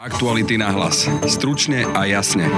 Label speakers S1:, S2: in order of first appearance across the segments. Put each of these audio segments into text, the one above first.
S1: Aktuality na hlas. Stručne a jasne.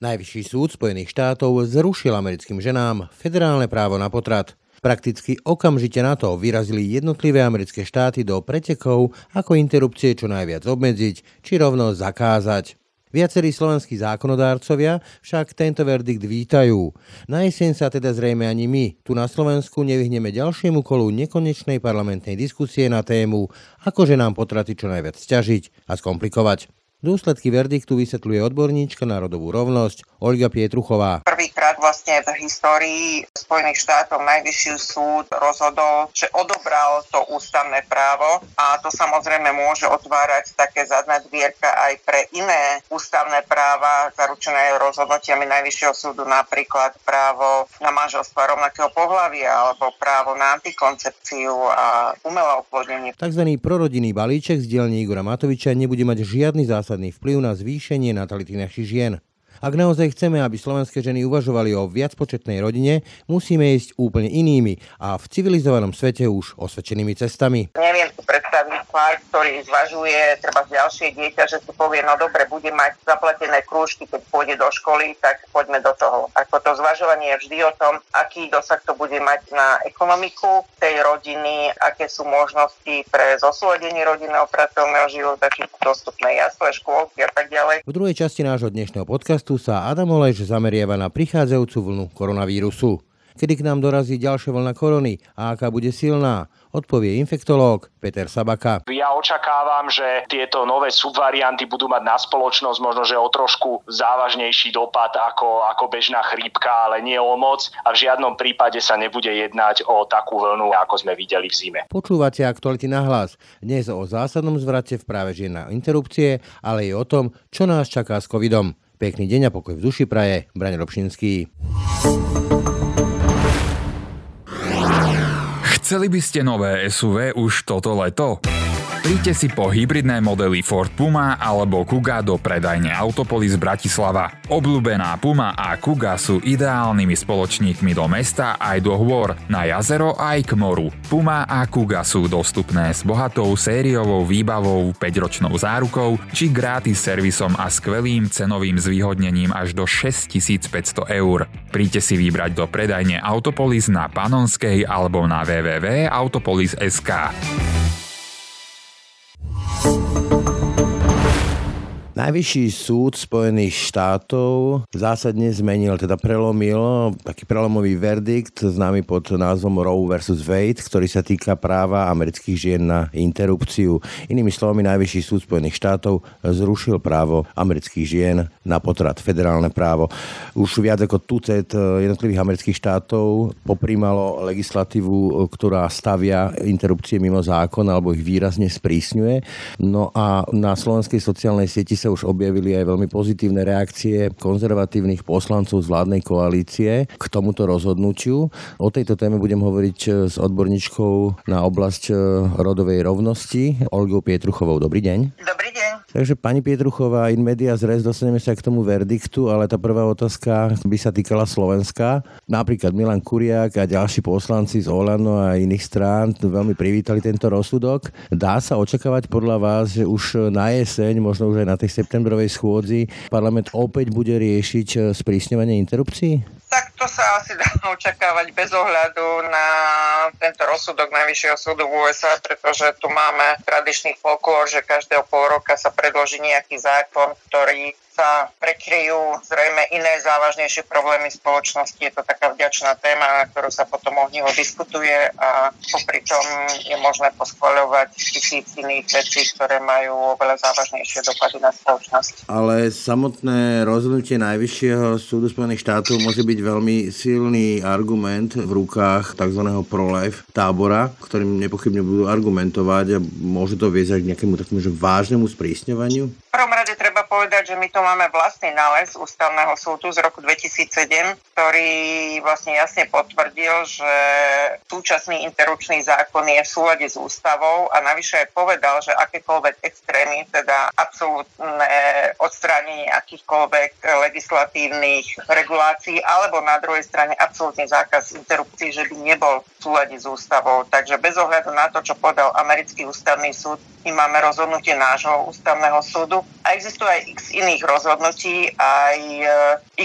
S2: Najvyšší súd Spojených štátov zrušil americkým ženám federálne právo na potrat. Prakticky okamžite na to vyrazili jednotlivé americké štáty do pretekov, ako interrupcie čo najviac obmedziť, či rovno zakázať. Viacerí slovenskí zákonodárcovia však tento verdikt vítajú. Na jeseň sa teda zrejme ani my tu na Slovensku nevyhneme ďalšiemu kolu nekonečnej parlamentnej diskusie na tému, akože nám potraty čo najviac stiažiť a skomplikovať. Dôsledky verdiktu vysvetľuje odborníčka na rodovú rovnosť Olga Pietruchová.
S3: Prvýkrát vlastne v histórii Spojených štátov najvyšší súd rozhodol, že odobral to ústavné právo a to samozrejme môže otvárať také zadné dvierka aj pre iné ústavné práva zaručené rozhodnutiami najvyššieho súdu, napríklad právo na manželstvo rovnakého pohľavia alebo právo na antikoncepciu a umelé oplodnenie.
S2: Takzvaný prorodinný balíček z dielne Igora Matoviča nebude mať žiadny zásah zásadný vplyv na zvýšenie natality našich žien. Ak naozaj chceme, aby slovenské ženy uvažovali o viacpočetnej rodine, musíme ísť úplne inými a v civilizovanom svete už osvedčenými cestami.
S3: Neviem si predstaviť pár, ktorý zvažuje treba ďalšie dieťa, že si povie, no dobre, bude mať zaplatené krúžky, keď pôjde do školy, tak poďme do toho. Ako to zvažovanie je vždy o tom, aký dosah to bude mať na ekonomiku tej rodiny, aké sú možnosti pre zosúladenie rodinného pracovného života, či sú dostupné jasle, škôlky a tak ďalej.
S2: V druhej časti nášho dnešného podcastu sa Adam Oleš zameriava na prichádzajúcu vlnu koronavírusu. Kedy k nám dorazí ďalšia vlna korony a aká bude silná, odpovie infektológ Peter Sabaka.
S4: Ja očakávam, že tieto nové subvarianty budú mať na spoločnosť možno, že o trošku závažnejší dopad ako, ako bežná chrípka, ale nie o moc a v žiadnom prípade sa nebude jednať o takú vlnu, ako sme videli v zime.
S2: Počúvate aktuality na hlas. Dnes o zásadnom zvrate v práve žien na interrupcie, ale i o tom, čo nás čaká s covidom. Pekný deň a pokoj v duši praje, Braň Robšinský.
S5: Chceli by ste nové SUV už toto leto? Príďte si po hybridné modely Ford Puma alebo Kuga do predajne Autopolis Bratislava. Obľúbená Puma a Kuga sú ideálnymi spoločníkmi do mesta aj do hôr, na jazero aj k moru. Puma a Kuga sú dostupné s bohatou sériovou výbavou, 5-ročnou zárukou či gratis servisom a skvelým cenovým zvýhodnením až do 6500 eur. Príďte si vybrať do predajne Autopolis na Panonskej alebo na www.autopolis.sk.
S2: Najvyšší súd Spojených štátov zásadne zmenil, teda prelomil taký prelomový verdikt známy pod názvom Roe vs. Wade, ktorý sa týka práva amerických žien na interrupciu. Inými slovami, Najvyšší súd Spojených štátov zrušil právo amerických žien na potrat, federálne právo. Už viac ako tucet jednotlivých amerických štátov poprímalo legislatívu, ktorá stavia interrupcie mimo zákon alebo ich výrazne sprísňuje. No a na slovenskej sociálnej sieti sa sa už objavili aj veľmi pozitívne reakcie konzervatívnych poslancov z vládnej koalície k tomuto rozhodnutiu. O tejto téme budem hovoriť e, s odborníčkou na oblasť e, rodovej rovnosti Olgou Pietruchovou. Dobrý deň.
S3: Dobrý deň.
S2: Takže pani Pietruchová, in media zres, dostaneme sa k tomu verdiktu, ale tá prvá otázka by sa týkala Slovenska. Napríklad Milan Kuriak a ďalší poslanci z Olano a iných strán veľmi privítali tento rozsudok. Dá sa očakávať podľa vás, že už na jeseň, možno už aj na tej septembrovej schôdzi parlament opäť bude riešiť sprísňovanie interrupcií?
S3: Tak to sa asi dá očakávať bez ohľadu na tento rozsudok Najvyššieho súdu v USA, pretože tu máme tradičný folklór, že každého pol roka sa predloží nejaký zákon, ktorý sa prekryjú zrejme iné závažnejšie problémy spoločnosti. Je to taká vďačná téma, na ktorú sa potom ohnivo diskutuje a popri tom je možné poschvaľovať tisíc iných vecí, ktoré majú oveľa závažnejšie dopady na spoločnosť.
S2: Ale samotné rozhodnutie Najvyššieho súdu Spojených štátov môže byť veľmi silný argument v rukách tzv. pro-life tábora, ktorým nepochybne budú argumentovať a môže to viesť aj k nejakému takému vážnemu sprísňovaniu?
S3: Prvom povedať, že my tu máme vlastný nález Ústavného súdu z roku 2007, ktorý vlastne jasne potvrdil, že súčasný interrupčný zákon je v súlade s ústavou a navyše aj povedal, že akékoľvek extrémy, teda absolútne odstránenie akýchkoľvek legislatívnych regulácií alebo na druhej strane absolútny zákaz interrupcií, že by nebol v súlade s ústavou. Takže bez ohľadu na to, čo podal americký ústavný súd, my máme rozhodnutie nášho ústavného súdu a existuje aj x iných rozhodnutí, aj e,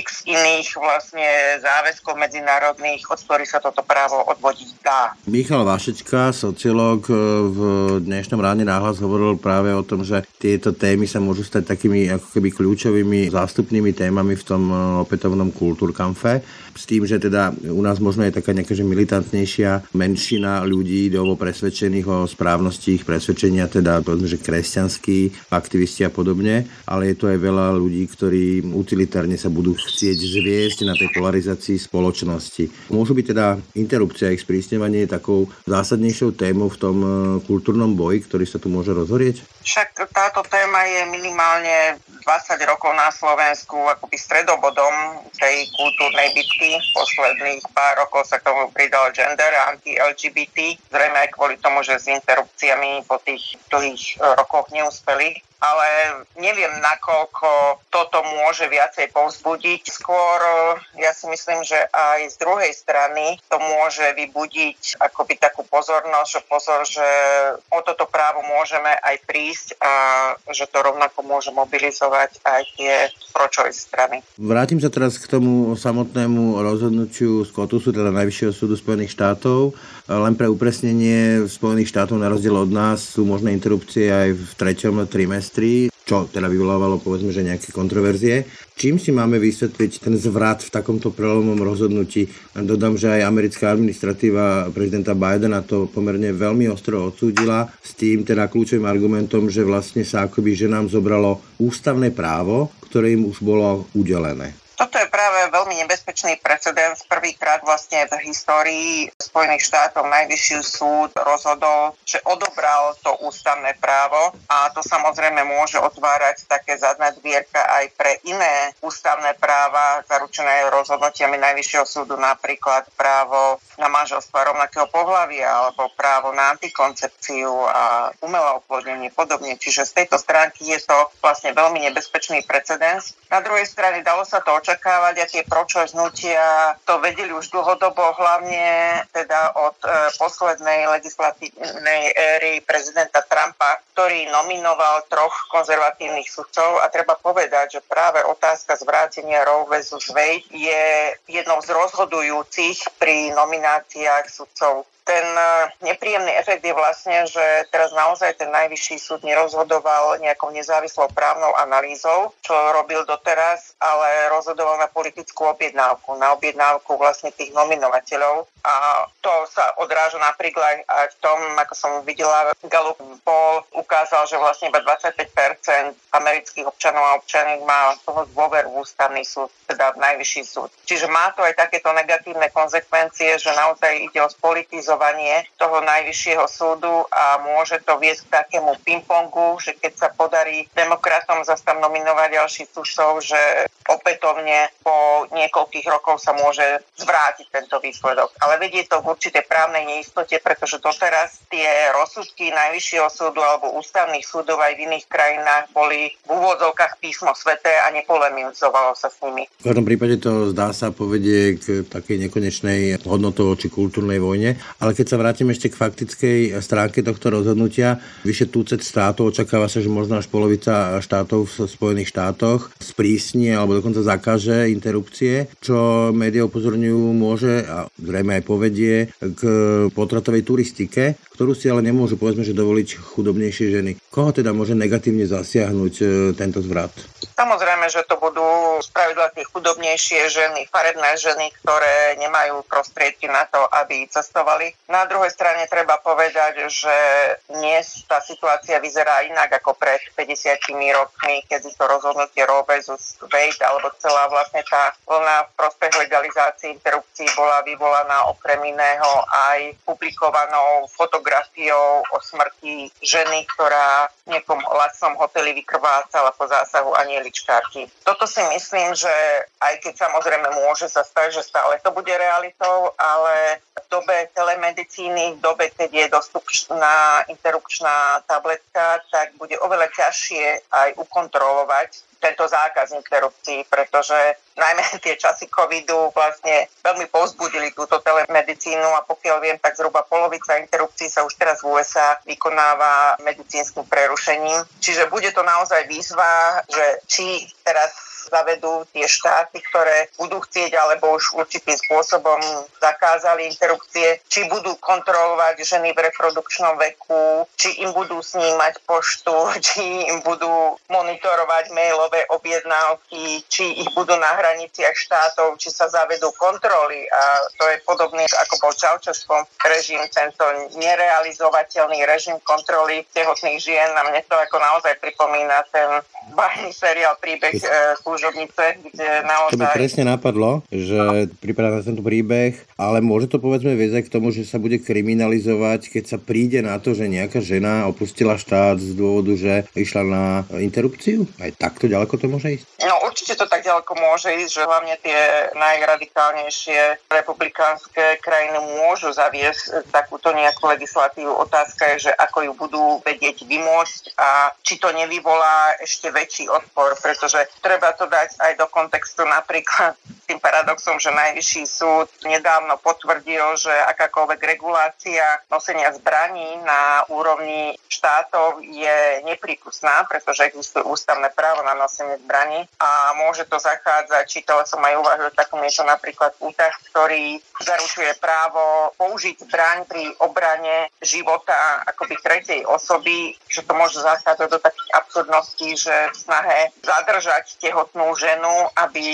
S3: x iných vlastne záväzkov medzinárodných, od ktorých sa toto právo odvodiť dá.
S2: Michal Vašečka, sociológ, e, v dnešnom ráne náhlas hovoril práve o tom, že tieto témy sa môžu stať takými ako keby kľúčovými zástupnými témami v tom e, opätovnom kultúrkamfe s tým, že teda u nás možno je taká nejaká že militantnejšia menšina ľudí dovo presvedčených o správnosti ich presvedčenia, teda povedzme, že kresťanskí aktivisti a podobne, ale je to aj veľa ľudí, ktorí utilitárne sa budú chcieť zviesť na tej polarizácii spoločnosti. Môžu byť teda interrupcia a ich sprísňovanie takou zásadnejšou témou v tom e, kultúrnom boji, ktorý sa tu môže rozhorieť?
S3: Však táto téma je minimálne 20 rokov na Slovensku akoby stredobodom tej kultúrnej bitky. Posledných pár rokov sa k tomu pridal gender a anti-LGBT, zrejme aj kvôli tomu, že s interrupciami po tých dlhých rokoch neúspeli ale neviem, nakoľko toto môže viacej povzbudiť. Skôr ja si myslím, že aj z druhej strany to môže vybudiť akoby takú pozornosť, že pozor, že o toto právo môžeme aj prísť a že to rovnako môže mobilizovať aj tie pročové strany.
S2: Vrátim sa teraz k tomu samotnému rozhodnutiu Skotusu, teda Najvyššieho súdu Spojených štátov. Len pre upresnenie Spojených štátov na rozdiel od nás sú možné interrupcie aj v treťom trimestri čo teda vyvolávalo povedzme, že nejaké kontroverzie. Čím si máme vysvetliť ten zvrat v takomto prelomom rozhodnutí? Dodám, že aj americká administratíva prezidenta Bidena to pomerne veľmi ostro odsúdila s tým teda kľúčovým argumentom, že vlastne sa akoby ženám zobralo ústavné právo, ktoré im už bolo udelené.
S3: Toto je práve veľmi nebezpečný precedens. Prvýkrát vlastne v histórii Spojených štátov najvyšší súd rozhodol, že odobral to ústavné právo a to samozrejme môže otvárať také zadné dvierka aj pre iné ústavné práva zaručené rozhodnutiami najvyššieho súdu, napríklad právo na manželstva rovnakého pohľavia alebo právo na antikoncepciu a umelé oplodnenie podobne. Čiže z tejto stránky je to vlastne veľmi nebezpečný precedens. Na druhej strane dalo sa to očakávať očakávať a tie hnutia to vedeli už dlhodobo, hlavne teda od e, poslednej legislatívnej éry prezidenta Trumpa, ktorý nominoval troch konzervatívnych sudcov a treba povedať, že práve otázka zvrátenia Roe vs. Wade je jednou z rozhodujúcich pri nomináciách sudcov ten e, nepríjemný efekt je vlastne, že teraz naozaj ten najvyšší súd nerozhodoval nejakou nezávislou právnou analýzou, čo robil doteraz, ale rozhodoval na politickú objednávku, na objednávku vlastne tých nominovateľov. A to sa odráža napríklad aj v tom, ako som videla, Gallup Poll ukázal, že vlastne iba 25% amerických občanov a občaniek má toho dôver v ústavný súd, teda v najvyšší súd. Čiže má to aj takéto negatívne konsekvencie, že naozaj ide o spolitizovanie financovanie toho najvyššieho súdu a môže to viesť k takému pingpongu, že keď sa podarí demokratom zase tam nominovať ďalší sudcov, že opätovne po niekoľkých rokoch sa môže zvrátiť tento výsledok. Ale vedie to k určitej právnej neistote, pretože doteraz tie rozsudky najvyššieho súdu alebo ústavných súdov aj v iných krajinách boli v úvodzovkách písmo sveté a nepolemizovalo sa s nimi.
S2: V každom prípade to zdá sa povedie k takej nekonečnej hodnotovo či kultúrnej vojne. Ale keď sa vrátim ešte k faktickej stránke tohto rozhodnutia, vyše tucet štátov, očakáva sa, že možno až polovica štátov v Spojených štátoch sprísni alebo dokonca zakáže interrupcie, čo médiá upozorňujú môže a zrejme aj povedie k potratovej turistike, ktorú si ale nemôžu povedzme, že dovoliť chudobnejšie ženy. Koho teda môže negatívne zasiahnuť e, tento zvrat?
S3: Samozrejme, že to budú spravidla tie chudobnejšie ženy, farebné ženy, ktoré nemajú prostriedky na to, aby cestovali. Na druhej strane treba povedať, že dnes tá situácia vyzerá inak ako pred 50 rokmi, keď to rozhodnutie Roe vs. Wade alebo celá vlastne tá vlna v prospech legalizácie interrupcií bola vyvolaná okrem iného aj publikovanou fotografiou o smrti ženy, ktorá v nejakom lacnom hoteli vykrvácala po zásahu anieličkárky. Toto si myslím, že aj keď samozrejme môže sa stať, že stále to bude realitou, ale v dobe telemedicíny, v dobe, keď je dostupná interrupčná tabletka, tak bude oveľa ťažšie aj ukontrolovať tento zákaz interrupcií, pretože najmä tie časy covidu vlastne veľmi povzbudili túto telemedicínu a pokiaľ viem, tak zhruba polovica interrupcií sa už teraz v USA vykonáva medicínskym prerušením. Čiže bude to naozaj výzva, že či teraz zavedú tie štáty, ktoré budú chcieť alebo už určitým spôsobom zakázali interrupcie, či budú kontrolovať ženy v reprodukčnom veku, či im budú snímať poštu, či im budú monitorovať mailové objednávky, či ich budú na hraniciach štátov, či sa zavedú kontroly. A to je podobné ako bol Čaučeskom režim, tento nerealizovateľný režim kontroly tehotných žien. A mne to ako naozaj pripomína ten bajný seriál príbeh e, služobnice, kde naozaj...
S2: To by presne napadlo, že pripadá na tento príbeh, ale môže to povedzme viesť k tomu, že sa bude kriminalizovať, keď sa príde na to, že nejaká žena opustila štát z dôvodu, že išla na interrupciu? Aj takto ďaleko to môže ísť?
S3: No určite to tak ďaleko môže ísť, že hlavne tie najradikálnejšie republikánske krajiny môžu zaviesť takúto nejakú legislatívu. Otázka je, že ako ju budú vedieť vymôcť a či to nevyvolá ešte väčší odpor, pretože treba to dať aj do kontextu napríklad tým paradoxom, že Najvyšší súd nedávno potvrdil, že akákoľvek regulácia nosenia zbraní na úrovni štátov je neprípustná, pretože existuje ústavné právo na nosenie zbraní a môže to zachádzať, čítala som aj úvahu o takom niečo napríklad útah, ktorý zaručuje právo použiť zbraň pri obrane života akoby tretej osoby, že to môže zachádzať do takých absurdností, že v snahe zadržať tehotnú ženu, aby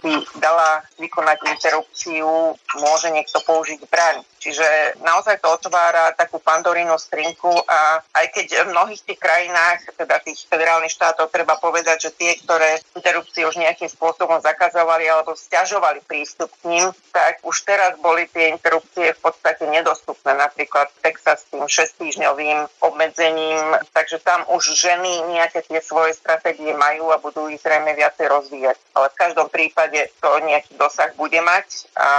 S3: by dala vykonať interrupciu, môže niekto použiť zbraň. Čiže naozaj to otvára takú pandorínu strinku a aj keď v mnohých tých krajinách, teda tých federálnych štátov, treba povedať, že tie, ktoré interrupcie už nejakým spôsobom zakazovali alebo stiažovali prístup k ním, tak už teraz boli tie interrupcie v podstate nedostupné. Napríklad Texas s tým 6-týždňovým obmedzením, takže tam už ženy nejaké tie svoje stratégie majú a budú ich zrejme viacej rozvíjať. Ale v každom prípade to nejaký dosah bude mať a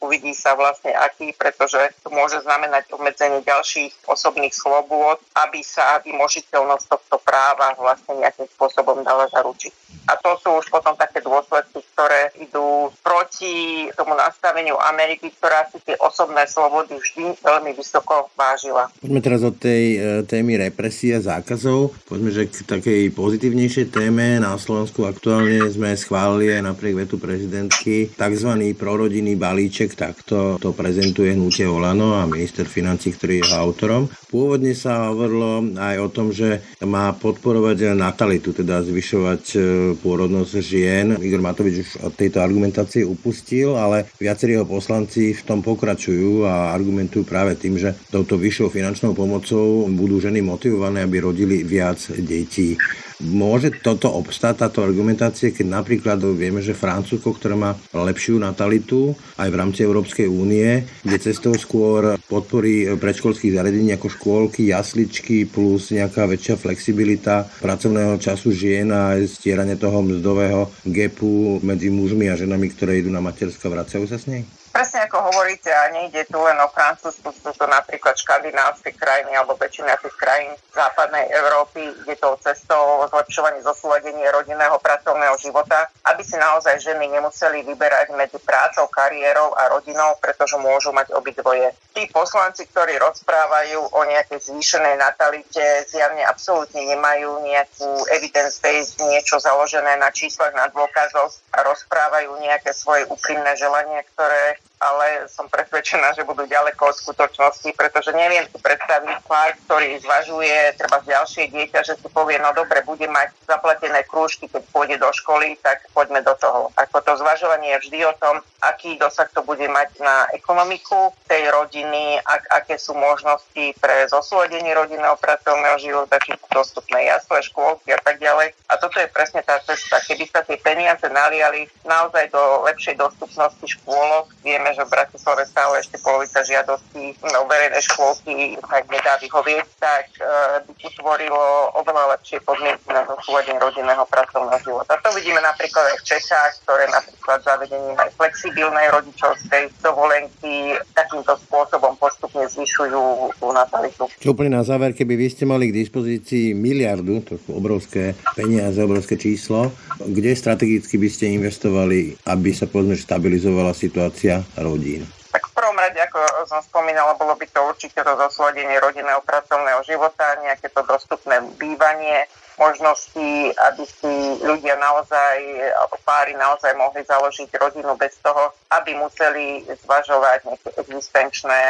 S3: uvidí sa vlastne aký, pretože že to môže znamenať obmedzenie ďalších osobných slobôd, aby sa vymožiteľnosť tohto práva vlastne nejakým spôsobom dala zaručiť. A to sú už potom také dôsledky, ktoré idú proti tomu nastaveniu Ameriky, ktorá si tie osobné slobody vždy veľmi vysoko vážila.
S2: Poďme teraz od tej e, témy represie a zákazov. Poďme, že k takej pozitívnejšej téme. Na Slovensku aktuálne sme schválili aj napriek vetu prezidentky tzv. prorodinný balíček, takto to prezentuje hnutie Olano a minister financí, ktorý je autorom. Pôvodne sa hovorilo aj o tom, že má podporovať natalitu, teda zvyšovať e, pôrodnosť žien. Igor Matovič už od tejto argumentácie upustil, ale viacerí jeho poslanci v tom pokračujú a argumentujú práve tým, že touto vyššou finančnou pomocou budú ženy motivované, aby rodili viac detí. Môže toto obstáť, táto argumentácie, keď napríklad vieme, že Francúzsko, ktoré má lepšiu natalitu aj v rámci Európskej únie, kde cestou skôr podporí predškolských zariadení ako škôlky, jasličky plus nejaká väčšia flexibilita pracovného času žien a stieranie toho mzdového gepu medzi mužmi a ženami, ktoré idú na materska, vracajú sa s nej?
S3: Presne ako hovoríte, a nejde tu len o Francúzsku, sú to napríklad škandinávske krajiny alebo väčšina tých krajín západnej Európy, kde to cestou zlepšovanie zosúladenie rodinného pracovného života, aby si naozaj ženy nemuseli vyberať medzi prácou, kariérou a rodinou, pretože môžu mať obidvoje. Tí poslanci, ktorí rozprávajú o nejakej zvýšenej natalite, zjavne absolútne nemajú nejakú evidence-based, niečo založené na číslach, na dôkazoch a rozprávajú nejaké svoje úprimné želania, ktoré ale som presvedčená, že budú ďaleko od skutočnosti, pretože neviem si predstaviť pár, ktorý zvažuje treba ďalšie dieťa, že si povie, no dobre, bude mať zaplatené krúžky, keď pôjde do školy, tak poďme do toho. Ako to zvažovanie je vždy o tom, aký dosah to bude mať na ekonomiku tej rodiny, ak, aké sú možnosti pre zosúladenie rodinného pracovného života, či sú dostupné jasle, škôlky a tak ďalej. A toto je presne tá cesta, keby sa tie peniaze naliali naozaj do lepšej dostupnosti škôlok. Vieme, že v Bratislave stále ešte polovica žiadostí no, verejné škôlky tak nedá vyhovieť, tak e, by utvorilo oveľa lepšie podmienky na zosúladenie rodinného pracovného života. To vidíme napríklad aj v Čechách, ktoré napríklad zavedením aj flexibilnej rodičovskej dovolenky takýmto spôsobom postupne zvyšujú tú natalitu.
S2: Čo úplne na záver, keby vy ste mali k dispozícii miliardu, to sú obrovské peniaze, obrovské číslo, kde strategicky by ste investovali, aby sa povedzme stabilizovala situácia rodín?
S3: Tak v prvom rade, ako som spomínala, bolo by to určite to zosledenie rodinného pracovného života, nejaké to dostupné bývanie, možnosti, aby si ľudia naozaj, alebo páry naozaj mohli založiť rodinu bez toho, aby museli zvažovať nejaké existenčné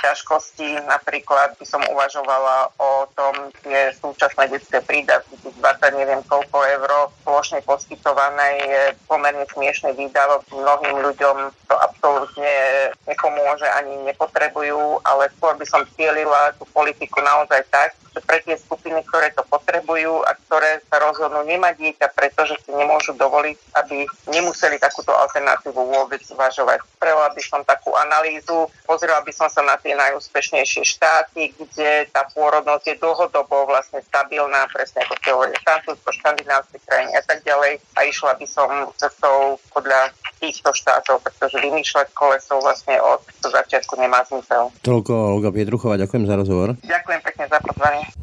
S3: ťažkosti. Napríklad by som uvažovala o tom, tie súčasné detské prídavky, tých 20 neviem koľko eur plošne poskytované je pomerne smiešný výdavok. Mnohým ľuďom to absolútne nepomôže ani nepotrebujú, ale skôr by som cielila tú politiku naozaj tak, že pre tie skupiny, ktoré to potrebujú a ktoré sa rozhodnú nemať dieťa, pretože si nemôžu dovoliť, aby nemuseli takúto alternatívu vôbec zvažovať. Spravila by som takú analýzu, pozrela by som sa na tie najúspešnejšie štáty, kde tá pôrodnosť je dlhodobo vlastne stabilná, presne ako hovorili, Francúzsko, škandinávske krajiny a tak ďalej. A išla by som cestou podľa týchto štátov, pretože vymýšľať koleso vlastne od začiatku nemá zmysel.
S2: Toľko Olga Pietruchová, ďakujem za rozhovor.
S3: Ďakujem pekne za pozvanie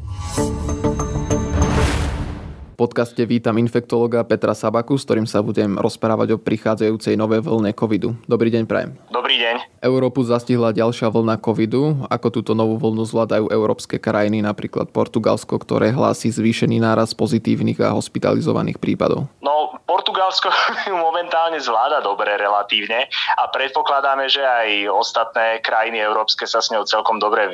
S6: podcaste vítam infektologa Petra Sabaku, s ktorým sa budem rozprávať o prichádzajúcej novej vlne covidu. Dobrý deň, Prajem.
S4: Dobrý deň.
S6: Európu zastihla ďalšia vlna covidu. Ako túto novú vlnu zvládajú európske krajiny, napríklad Portugalsko, ktoré hlási zvýšený náraz pozitívnych a hospitalizovaných prípadov?
S4: No, Portugalsko momentálne zvláda dobre relatívne a predpokladáme, že aj ostatné krajiny európske sa s ňou celkom dobre,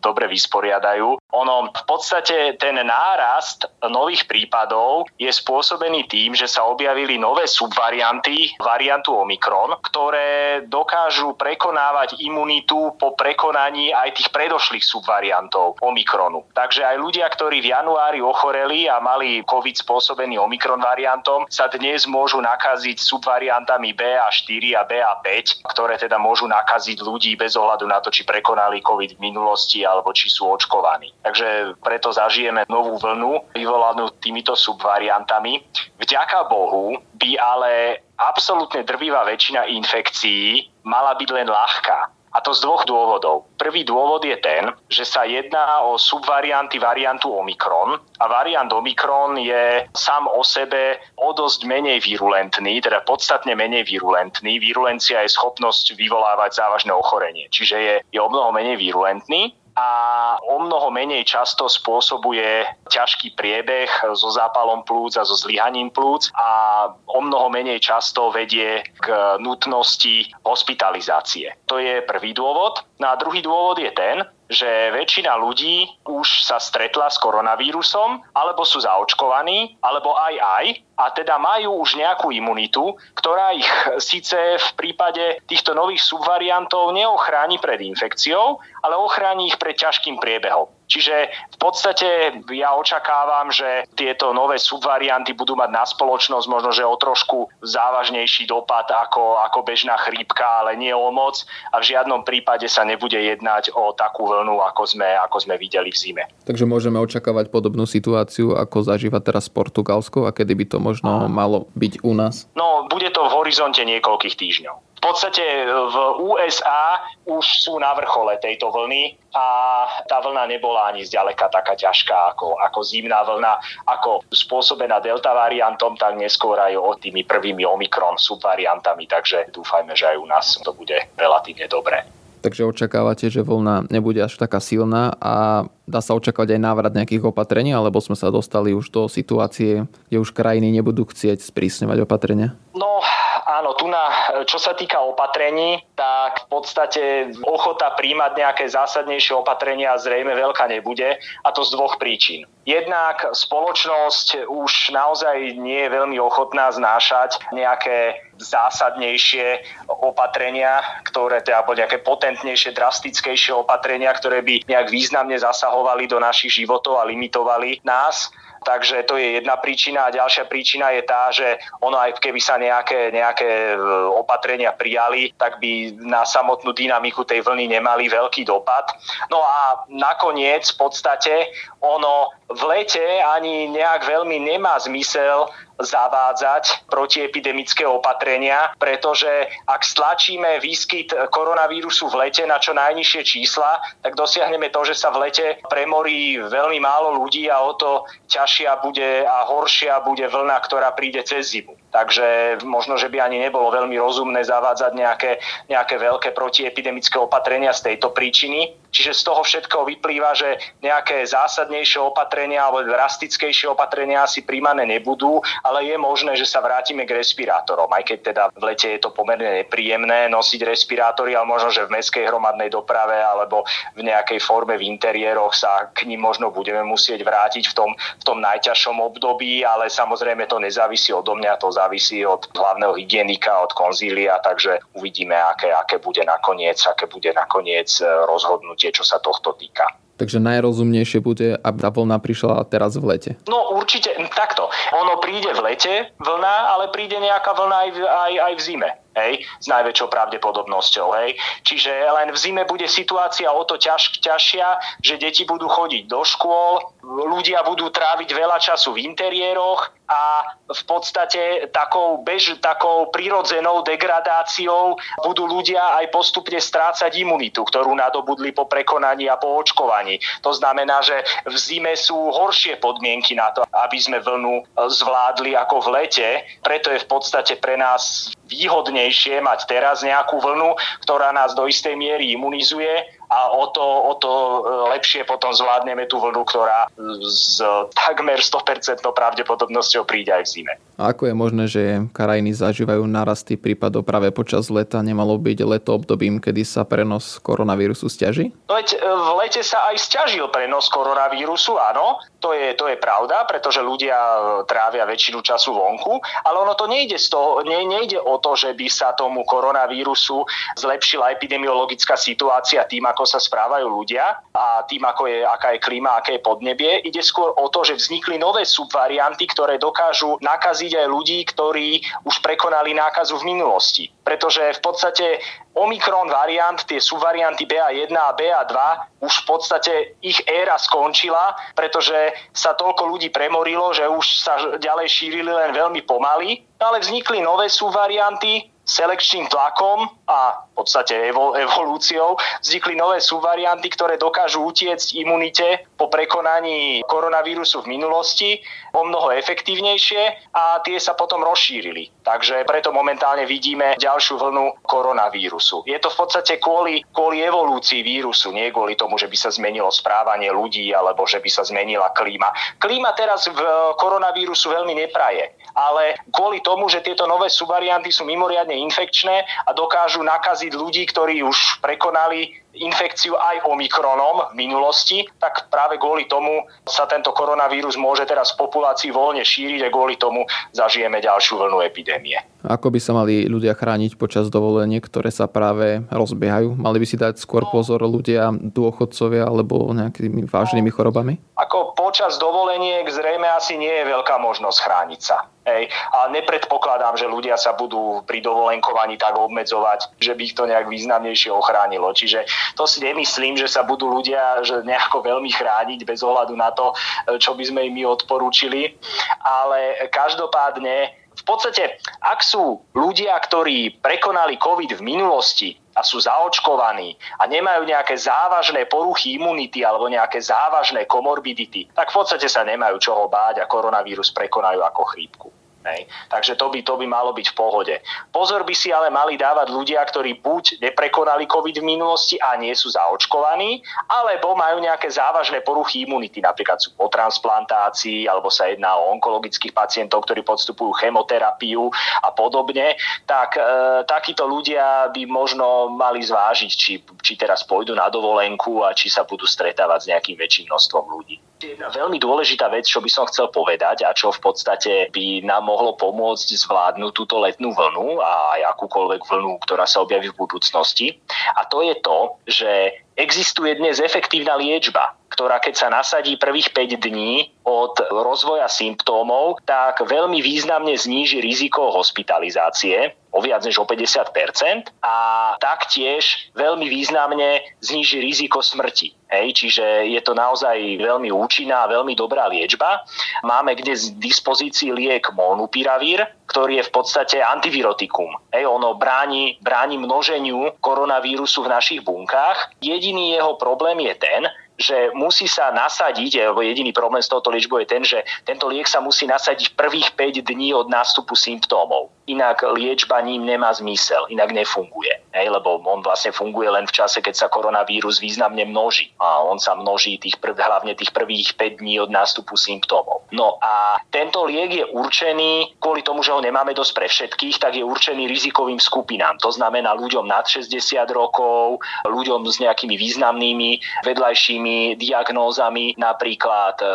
S4: dobre vysporiadajú. Ono v podstate ten nárast nových prípadov je spôsobený tým, že sa objavili nové subvarianty variantu Omikron, ktoré dokážu prekonávať imunitu po prekonaní aj tých predošlých subvariantov Omikronu. Takže aj ľudia, ktorí v januári ochoreli a mali COVID spôsobený Omikron variantom, sa dnes môžu nakaziť subvariantami BA4 a BA5, ktoré teda môžu nakaziť ľudí bez ohľadu na to, či prekonali COVID v minulosti alebo či sú očkovaní. Takže preto zažijeme novú vlnu vyvolanú týmito subvariantami. Vďaka Bohu by ale absolútne drvivá väčšina infekcií mala byť len ľahká. A to z dvoch dôvodov. Prvý dôvod je ten, že sa jedná o subvarianty variantu Omikron a variant Omikron je sám o sebe o dosť menej virulentný, teda podstatne menej virulentný. Virulencia je schopnosť vyvolávať závažné ochorenie, čiže je, je o mnoho menej virulentný a o mnoho menej často spôsobuje ťažký priebeh so zápalom plúc a so zlyhaním plúc a o mnoho menej často vedie k nutnosti hospitalizácie. To je prvý dôvod. No a druhý dôvod je ten, že väčšina ľudí už sa stretla s koronavírusom, alebo sú zaočkovaní, alebo aj aj, a teda majú už nejakú imunitu, ktorá ich síce v prípade týchto nových subvariantov neochráni pred infekciou, ale ochráni ich pred ťažkým priebehom. Čiže v podstate ja očakávam, že tieto nové subvarianty budú mať na spoločnosť možno, že o trošku závažnejší dopad ako, ako bežná chrípka, ale nie o moc a v žiadnom prípade sa nebude jednať o takú vlnu, ako sme, ako sme videli v zime.
S6: Takže môžeme očakávať podobnú situáciu, ako zažíva teraz Portugalsko a kedy by to možno malo byť u nás?
S4: No, bude to v horizonte niekoľkých týždňov. Podstate v USA už sú na vrchole tejto vlny a tá vlna nebola ani zďaleka taká ťažká ako, ako zimná vlna, ako spôsobená delta variantom, tak neskôr aj o tými prvými omikron subvariantami, takže dúfajme, že aj u nás to bude relatívne dobré.
S6: Takže očakávate, že vlna nebude až taká silná a dá sa očakávať aj návrat nejakých opatrení, alebo sme sa dostali už do situácie, kde už krajiny nebudú chcieť sprísňovať opatrenia?
S4: No, Áno, tu na, čo sa týka opatrení, tak v podstate ochota príjmať nejaké zásadnejšie opatrenia zrejme veľká nebude a to z dvoch príčin. Jednak spoločnosť už naozaj nie je veľmi ochotná znášať nejaké zásadnejšie opatrenia, ktoré, alebo nejaké potentnejšie, drastickejšie opatrenia, ktoré by nejak významne zasahovali do našich životov a limitovali nás. Takže to je jedna príčina a ďalšia príčina je tá, že ono aj keby sa nejaké, nejaké e, opatrenia prijali, tak by na samotnú dynamiku tej vlny nemali veľký dopad. No a nakoniec v podstate ono v lete ani nejak veľmi nemá zmysel zavádzať protiepidemické opatrenia, pretože ak stlačíme výskyt koronavírusu v lete na čo najnižšie čísla, tak dosiahneme to, že sa v lete premorí veľmi málo ľudí a o to ťažšia bude a horšia bude vlna, ktorá príde cez zimu. Takže možno, že by ani nebolo veľmi rozumné zavádzať nejaké, nejaké veľké protiepidemické opatrenia z tejto príčiny. Čiže z toho všetkého vyplýva, že nejaké zásadnejšie opatrenia alebo drastickejšie opatrenia asi príjmané nebudú, ale je možné, že sa vrátime k respirátorom, aj keď teda v lete je to pomerne nepríjemné nosiť respirátory, ale možno, že v meskej hromadnej doprave alebo v nejakej forme v interiéroch sa k ním možno budeme musieť vrátiť v tom, v tom najťažšom období, ale samozrejme to nezávisí odo mňa, to závisí od hlavného hygienika, od konzília, takže uvidíme, aké, aké bude nakoniec, aké bude nakoniec e, rozhodnutie, čo sa tohto týka.
S6: Takže najrozumnejšie bude, aby tá vlna prišla teraz v lete.
S4: No určite takto. Ono príde v lete vlna, ale príde nejaká vlna aj v, aj, aj v zime hej, s najväčšou pravdepodobnosťou. Hej. Čiže len v zime bude situácia o to ťaž, ťažšia, že deti budú chodiť do škôl, ľudia budú tráviť veľa času v interiéroch a v podstate takou, bež, takou prirodzenou degradáciou budú ľudia aj postupne strácať imunitu, ktorú nadobudli po prekonaní a po očkovaní. To znamená, že v zime sú horšie podmienky na to, aby sme vlnu zvládli ako v lete. Preto je v podstate pre nás výhodnejšie mať teraz nejakú vlnu, ktorá nás do istej miery imunizuje a o to, o to e, lepšie potom zvládneme tú vlnu, ktorá s takmer 100% pravdepodobnosťou príde aj v zime.
S6: A ako je možné, že krajiny zažívajú narasty prípadov práve počas leta? Nemalo byť leto obdobím, kedy sa prenos koronavírusu stiaží?
S4: Veď e, v lete sa aj stiažil prenos koronavírusu, áno, to je, to je pravda, pretože ľudia e, trávia väčšinu času vonku, ale ono to nejde, z toho, ne, nejde o to, že by sa tomu koronavírusu zlepšila epidemiologická situácia tým, ako sa správajú ľudia a tým, ako je, aká je klíma, aké je podnebie. Ide skôr o to, že vznikli nové subvarianty, ktoré dokážu nakaziť aj ľudí, ktorí už prekonali nákazu v minulosti. Pretože v podstate Omikron variant, tie sú varianty BA1 a BA2, už v podstate ich éra skončila, pretože sa toľko ľudí premorilo, že už sa ďalej šírili len veľmi pomaly. Ale vznikli nové subvarianty, selekčným tlakom a v podstate evolúciou vznikli nové subvarianty, ktoré dokážu utiecť imunite po prekonaní koronavírusu v minulosti o mnoho efektívnejšie a tie sa potom rozšírili. Takže preto momentálne vidíme ďalšiu vlnu koronavírusu. Je to v podstate kvôli, kvôli evolúcii vírusu, nie kvôli tomu, že by sa zmenilo správanie ľudí alebo že by sa zmenila klíma. Klíma teraz v koronavírusu veľmi nepraje, ale kvôli tomu, že tieto nové subvarianty sú mimoriadne infekčné a dokážu nakaziť ľudí, ktorí už prekonali infekciu aj omikronom v minulosti, tak práve kvôli tomu sa tento koronavírus môže teraz v populácii voľne šíriť a kvôli tomu zažijeme ďalšiu vlnu epidémie.
S6: Ako by sa mali ľudia chrániť počas dovolenie, ktoré sa práve rozbiehajú? Mali by si dať skôr pozor ľudia, dôchodcovia alebo nejakými vážnymi chorobami?
S4: Ako počas dovoleniek zrejme asi nie je veľká možnosť chrániť sa. Hej. A nepredpokladám, že ľudia sa budú pri dovolenkovaní tak obmedzovať, že by ich to nejak významnejšie ochránilo. Čiže to si nemyslím, že sa budú ľudia že nejako veľmi chrániť bez ohľadu na to, čo by sme im my odporúčili. Ale každopádne v podstate, ak sú ľudia, ktorí prekonali COVID v minulosti a sú zaočkovaní a nemajú nejaké závažné poruchy imunity alebo nejaké závažné komorbidity, tak v podstate sa nemajú čoho báť a koronavírus prekonajú ako chrípku. Hej. Takže to by, to by malo byť v pohode. Pozor by si ale mali dávať ľudia, ktorí buď neprekonali COVID v minulosti a nie sú zaočkovaní, alebo majú nejaké závažné poruchy imunity, napríklad sú po transplantácii, alebo sa jedná o onkologických pacientov, ktorí podstupujú chemoterapiu a podobne, tak e, takíto ľudia by možno mali zvážiť, či, či teraz pôjdu na dovolenku a či sa budú stretávať s nejakým väčším množstvom ľudí. Jedna veľmi dôležitá vec, čo by som chcel povedať a čo v podstate by nám mohlo pomôcť zvládnuť túto letnú vlnu a akúkoľvek vlnu, ktorá sa objaví v budúcnosti. A to je to, že existuje dnes efektívna liečba, ktorá keď sa nasadí prvých 5 dní od rozvoja symptómov, tak veľmi významne zníži riziko hospitalizácie o viac než o 50% a taktiež veľmi významne zníži riziko smrti. Hej, čiže je to naozaj veľmi účinná veľmi dobrá liečba. Máme kde z dispozícii liek Molnupiravír, ktorý je v podstate antivirotikum. Hej, ono bráni, bráni množeniu koronavírusu v našich bunkách. Jediný jeho problém je ten, že musí sa nasadiť, alebo jediný problém s touto liečbou je ten, že tento liek sa musí nasadiť prvých 5 dní od nástupu symptómov. Inak liečba ním nemá zmysel, inak nefunguje. Hej, lebo on vlastne funguje len v čase, keď sa koronavírus významne množí. A on sa množí tých prv, hlavne tých prvých 5 dní od nástupu symptómov. No a tento liek je určený, kvôli tomu, že ho nemáme dosť pre všetkých, tak je určený rizikovým skupinám. To znamená ľuďom nad 60 rokov, ľuďom s nejakými významnými vedľajšími diagnózami, napríklad e,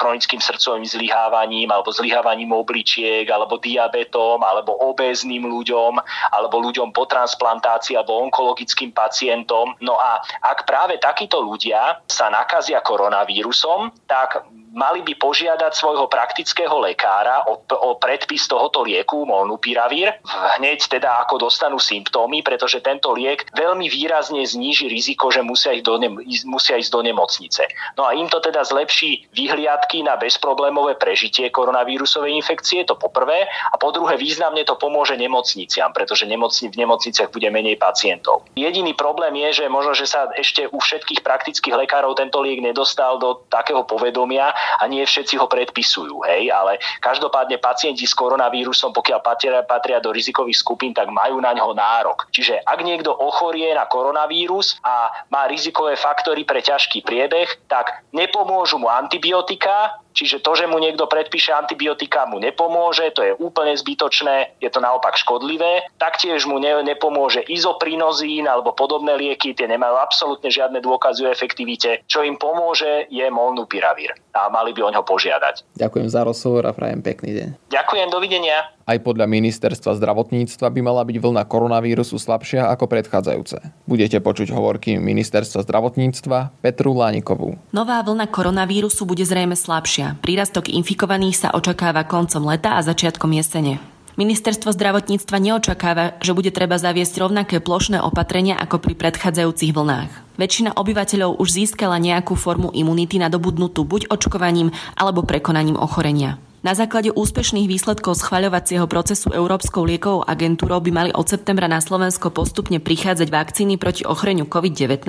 S4: chronickým srdcovým zlyhávaním alebo zlyhávaním obličiek, alebo diabetom, alebo obézným ľuďom, alebo ľuďom po transplantácii alebo onkologickým pacientom. No a ak práve takíto ľudia sa nakazia koronavírusom, tak mali by požiadať svojho praktického lekára o, o predpis tohoto lieku molnupiravír hneď teda ako dostanú symptómy, pretože tento liek veľmi výrazne zníži riziko, že musia ísť do, ne, musia ísť do nemocnice. No a im to teda zlepší vyhliadky na bezproblémové prežitie koronavírusovej infekcie, to poprvé, a po druhé významne to pomôže nemocniciam, pretože nemocni, v nemocniciach bude menej pacientov. Jediný problém je, že možno, že sa ešte u všetkých praktických lekárov tento liek nedostal do takého povedomia, a nie všetci ho predpisujú. Hej? Ale každopádne pacienti s koronavírusom, pokiaľ patria, patria do rizikových skupín, tak majú na ňo nárok. Čiže ak niekto ochorie na koronavírus a má rizikové faktory pre ťažký priebeh, tak nepomôžu mu antibiotika, Čiže to, že mu niekto predpíše antibiotika, mu nepomôže, to je úplne zbytočné, je to naopak škodlivé. Taktiež mu ne, nepomôže izoprinozín alebo podobné lieky, tie nemajú absolútne žiadne dôkazy o efektivite. Čo im pomôže, je molnupiravír a mali by o ňo požiadať.
S6: Ďakujem za rozhovor a prajem pekný deň.
S4: Ďakujem, dovidenia.
S6: Aj podľa ministerstva zdravotníctva by mala byť vlna koronavírusu slabšia ako predchádzajúce. Budete počuť hovorky ministerstva zdravotníctva Petru Lánikovú.
S7: Nová vlna koronavírusu bude zrejme slabšia. Prírastok infikovaných sa očakáva koncom leta a začiatkom jesene. Ministerstvo zdravotníctva neočakáva, že bude treba zaviesť rovnaké plošné opatrenia ako pri predchádzajúcich vlnách. Väčšina obyvateľov už získala nejakú formu imunity nadobudnutú buď očkovaním alebo prekonaním ochorenia. Na základe úspešných výsledkov schvaľovacieho procesu Európskou liekovou agentúrou by mali od septembra na Slovensko postupne prichádzať vakcíny proti ochoreniu COVID-19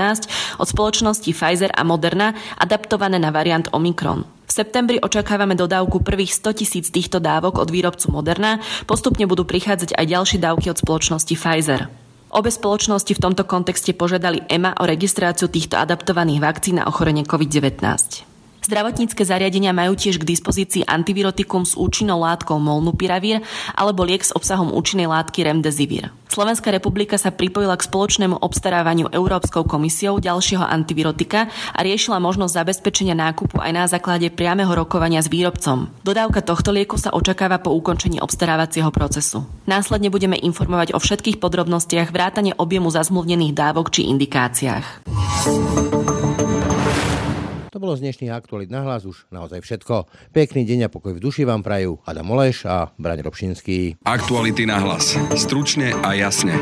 S7: od spoločnosti Pfizer a Moderna adaptované na variant Omikron. V septembri očakávame dodávku prvých 100 tisíc týchto dávok od výrobcu Moderna, postupne budú prichádzať aj ďalšie dávky od spoločnosti Pfizer. Obe spoločnosti v tomto kontexte požiadali EMA o registráciu týchto adaptovaných vakcín na ochorenie COVID-19. Zdravotnícke zariadenia majú tiež k dispozícii antivirotikum s účinnou látkou molnupiravír alebo liek s obsahom účinnej látky remdesivir. Slovenská republika sa pripojila k spoločnému obstarávaniu Európskou komisiou ďalšieho antivirotika a riešila možnosť zabezpečenia nákupu aj na základe priameho rokovania s výrobcom. Dodávka tohto lieku sa očakáva po ukončení obstarávacieho procesu. Následne budeme informovať o všetkých podrobnostiach vrátane objemu zazmluvnených dávok či indikáciách.
S2: To bolo z dnešných aktualit na hlas už naozaj všetko. Pekný deň a pokoj v duši vám prajú Adam Oleš a Braň Robšinský.
S1: Aktuality na hlas. Stručne a jasne.